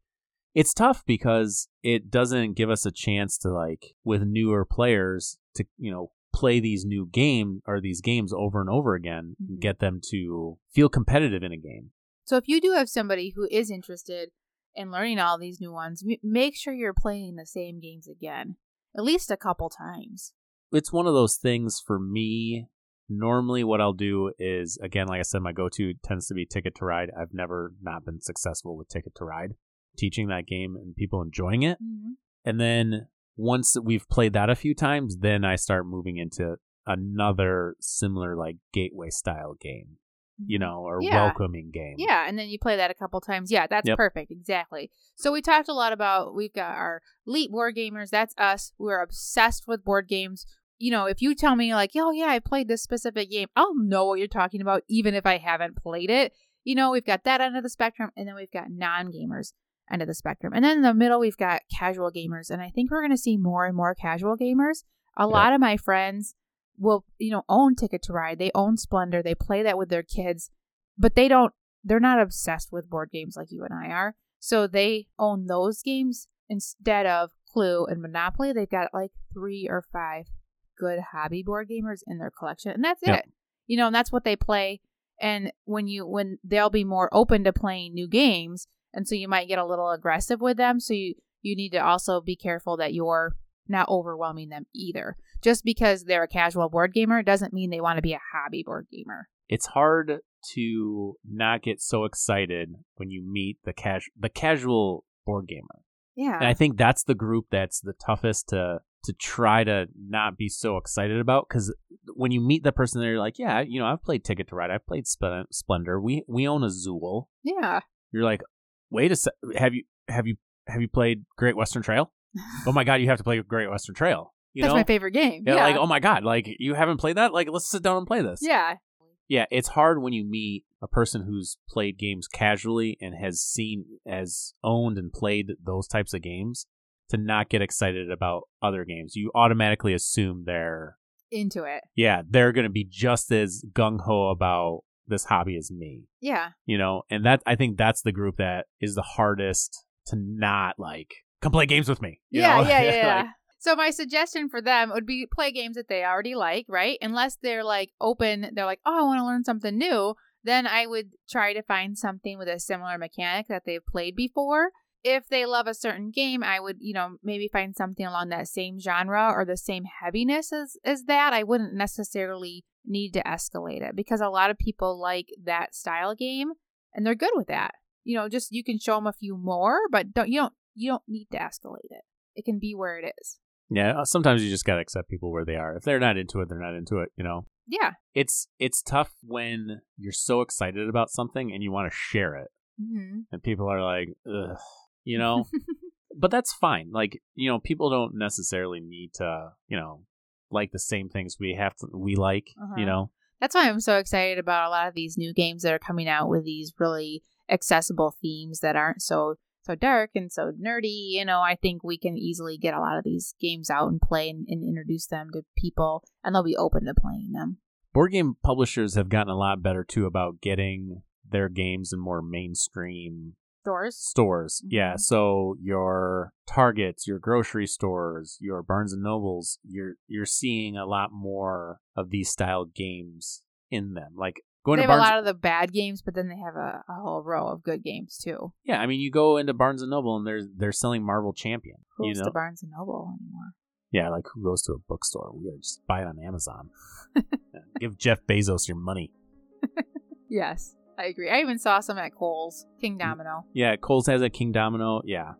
it's tough because it doesn't give us a chance to like with newer players to you know play these new game or these games over and over again Mhm. and get them to feel competitive in a game So if you do have somebody who is interested in learning all these new ones, make sure you're playing the same games again, at least a couple times. it's one of those things for me normally what i'll do is again like i said my go-to tends to be ticket to ride i've never not been successful with ticket to ride teaching that game and people enjoying it Mm-hmm. and then once we've played that a few times then i start moving into another similar like gateway style game Mm-hmm. you know or Yeah. welcoming game Yeah, and then you play that a couple times. Yeah, that's Yep. perfect. Exactly. So we talked a lot about we've got our elite board gamers. That's us. We're obsessed with board games. You know, if you tell me like, "Oh yeah, I played this specific game," I'll know what you're talking about, even if I haven't played it. You know, we've got that end of the spectrum, and then we've got non-gamers end of the spectrum, and then in the middle we've got casual gamers. And I think we're going to see more and more casual gamers. A lot of my friends will, you know, own Ticket to Ride. They own Splendor. They play that with their kids, but they don't they're not obsessed with board games like you and I are. So they own those games instead of Clue and Monopoly. They've got like three or five good hobby board gamers in their collection, and that's Yep. it. You know, and that's what they play. And when you when they'll be more open to playing new games, and so you might get a little aggressive with them. So you you need to also be careful that you're not overwhelming them either. Just because they're a casual board gamer doesn't mean they want to be a hobby board gamer. it's hard to not get so excited when you meet the cas- the casual board gamer Yeah. And I think that's the group that's the toughest to to try to not be so excited about because when you meet the person, they're like, "Yeah, you know, I've played Ticket to Ride, I've played Sp- Splendor, we we own Azul." yeah. You're like, "Wait a sec, have you have you have you played Great Western Trail? oh my god, you have to play Great Western Trail." You That's know, my favorite game. yeah, Yeah. like oh my god, like you haven't played that? Like let's sit down and play this. yeah. yeah, it's hard when you meet a person who's played games casually and has seen, has owned and played those types of games to not get excited about other games. You automatically assume they're, Into it. yeah, they're going to be just as gung ho about this hobby as me, Yeah. you know? And that, I think that's the group that is the hardest to not like, come play games with me. Yeah, know? yeah, yeah, yeah. Like, so my suggestion for them would be play games that they already like, right? Unless they're like open, they're like, oh, I want to learn something new. Then I would try to find something with a similar mechanic that they've played before. If they love a certain game, I would, you know, maybe find something along that same genre or the same heaviness as, as that. I wouldn't necessarily need to escalate it because a lot of people like that style game and they're good with that. you know, just you can show them a few more, but don't you don't you don't need to escalate it. It can be where it is. Yeah, uh, sometimes you just gotta accept people where they are. If they're not into it, they're not into it. You know, Yeah. it's it's tough when you're so excited about something and you want to share it, hmm and people are like, Ugh, you know. but that's fine. Like you know, people don't necessarily need to, you know, like the same things we have to we like. Uh-huh. You know, That's why I'm so excited about a lot of these new games that are coming out with these really accessible themes that aren't so so dark and so nerdy. You know, I think we can easily get a lot of these games out and play and, and introduce them to people, and they'll be open to playing them. board game publishers have gotten a lot better too about getting their games in more mainstream Stores. stores. Yeah, Mhm. so your Targets, your grocery stores, your Barnes and Nobles, you're you're seeing a lot more of these style games in them. Like going they to have Barnes a lot of the bad games, but then they have a, a whole row of good games too. Yeah, I mean you go into Barnes and Noble and they're they're selling Marvel Champion. Who's you know? the Barnes and Noble anymore? yeah, like who goes to a bookstore? Weird. Just buy it on Amazon. Give Jeff Bezos your money. Yes, I agree. I even saw some at Kohl's. Kingdomino. Yeah, Kohl's has a Kingdomino. Yeah.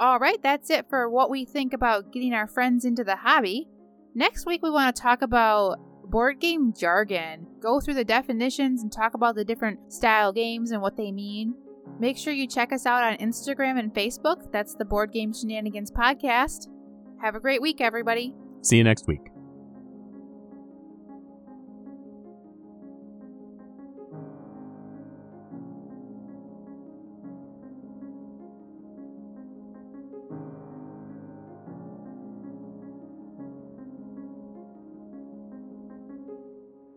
All right, that's it for what we think about getting our friends into the hobby. Next week, we want to talk about board game jargon, go through the definitions, and talk about the different style games and what they mean. Make sure you check us out on Instagram and Facebook. That's the Board Game Shenanigans Podcast. Have a great week, everybody. See you next week.